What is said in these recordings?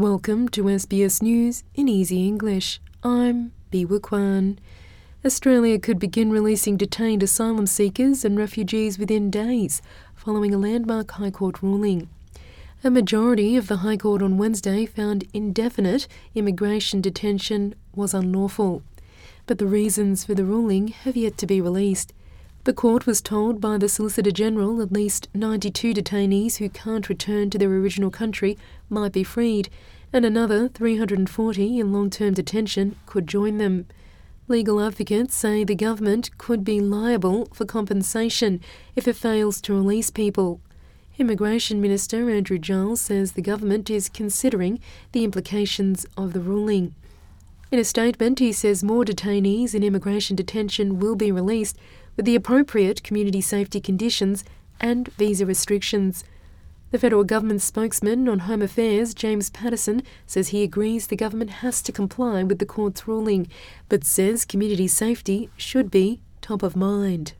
Welcome to SBS News in Easy English. I'm Biwa Kwan. Australia could begin releasing detained asylum seekers and refugees within days following a landmark High Court ruling. A majority of the High Court on Wednesday found indefinite immigration detention was unlawful, but the reasons for the ruling have yet to be released. The court was told by the Solicitor General at least 92 detainees who can't return to their original country might be freed, and another 340 in long term detention could join them. Legal advocates say the government could be liable for compensation if it fails to release people. Immigration Minister Andrew Giles says the government is considering the implications of the ruling. In a statement, he says more detainees in immigration detention will be released with the appropriate community safety conditions and visa restrictions. The federal government spokesman on Home Affairs, James Paterson, says he agrees the government has to comply with the court's ruling, but says community safety should be top of mind.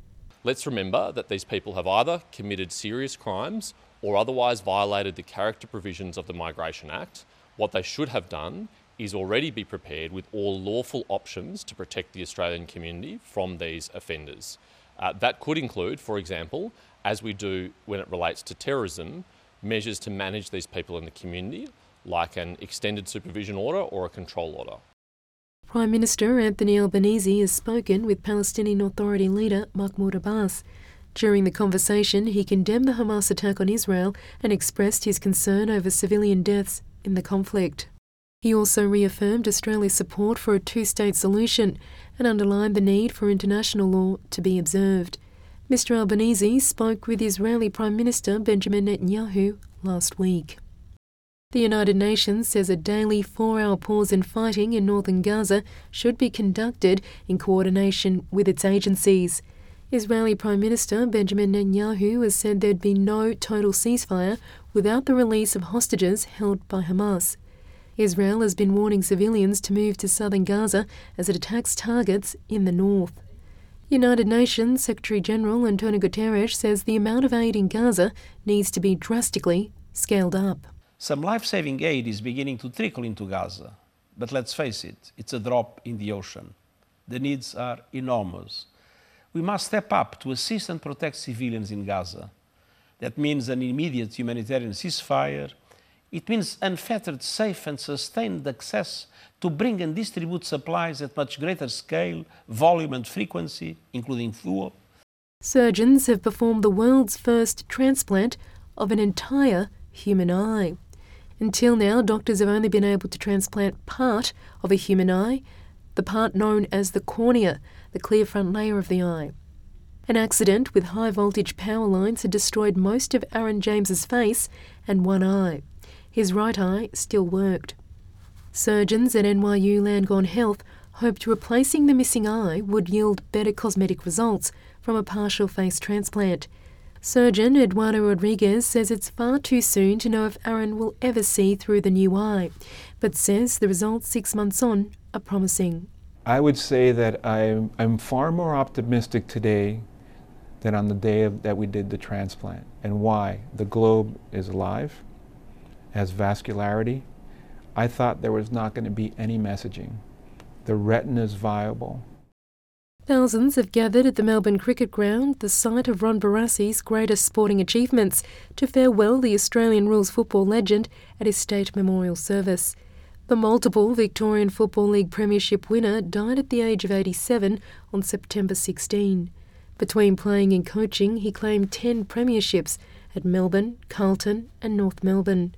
Let's remember that these people have either committed serious crimes or otherwise violated the character provisions of the Migration Act. What they should have done is already be prepared with all lawful options to protect the Australian community from these offenders. Uh, that could include, for example, as we do when it relates to terrorism, measures to manage these people in the community, like an extended supervision order or a control order. Prime Minister Anthony Albanese has spoken with Palestinian Authority leader Mahmoud Abbas. During the conversation, he condemned the Hamas attack on Israel and expressed his concern over civilian deaths in the conflict. He also reaffirmed Australia's support for a two state solution and underlined the need for international law to be observed. Mr. Albanese spoke with Israeli Prime Minister Benjamin Netanyahu last week. The United Nations says a daily four hour pause in fighting in northern Gaza should be conducted in coordination with its agencies. Israeli Prime Minister Benjamin Netanyahu has said there'd be no total ceasefire without the release of hostages held by Hamas. Israel has been warning civilians to move to southern Gaza as it attacks targets in the north. United Nations Secretary General Antonio Guterres says the amount of aid in Gaza needs to be drastically scaled up. Some life saving aid is beginning to trickle into Gaza, but let's face it, it's a drop in the ocean. The needs are enormous. We must step up to assist and protect civilians in Gaza. That means an immediate humanitarian ceasefire, it means unfettered, safe, and sustained access to bring and distribute supplies at much greater scale, volume, and frequency, including fuel. Surgeons have performed the world's first transplant of an entire human eye. Until now, doctors have only been able to transplant part of a human eye, the part known as the cornea, the clear front layer of the eye. An accident with high voltage power lines had destroyed most of Aaron James's face and one eye. His right eye still worked. Surgeons at NYU Langone Health hoped replacing the missing eye would yield better cosmetic results from a partial face transplant. Surgeon Eduardo Rodriguez says it's far too soon to know if Aaron will ever see through the new eye, but says the results six months on are promising. I would say that I'm, I'm far more optimistic today than on the day of, that we did the transplant. And why? The globe is alive has vascularity. I thought there was not going to be any messaging. The retina is viable. Thousands have gathered at the Melbourne Cricket Ground, the site of Ron Barassi's greatest sporting achievements, to farewell the Australian rules football legend at his state memorial service. The multiple Victorian Football League Premiership winner died at the age of 87 on September 16. Between playing and coaching, he claimed 10 premierships at Melbourne, Carlton, and North Melbourne.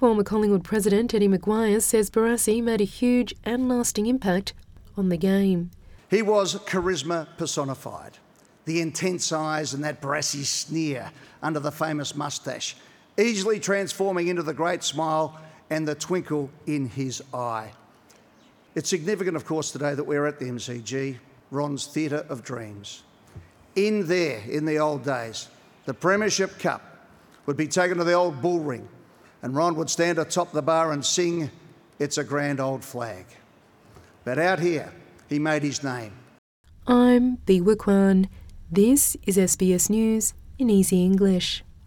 Former Collingwood president Eddie McGuire says Barassi made a huge and lasting impact on the game. He was charisma personified. The intense eyes and that Barassi sneer under the famous moustache, easily transforming into the great smile and the twinkle in his eye. It's significant, of course, today that we're at the MCG, Ron's Theatre of Dreams. In there, in the old days, the Premiership Cup would be taken to the old bull ring and Ron would stand atop the bar and sing, It's a Grand Old Flag. But out here, he made his name. I'm Biwa Kwan. This is SBS News in Easy English.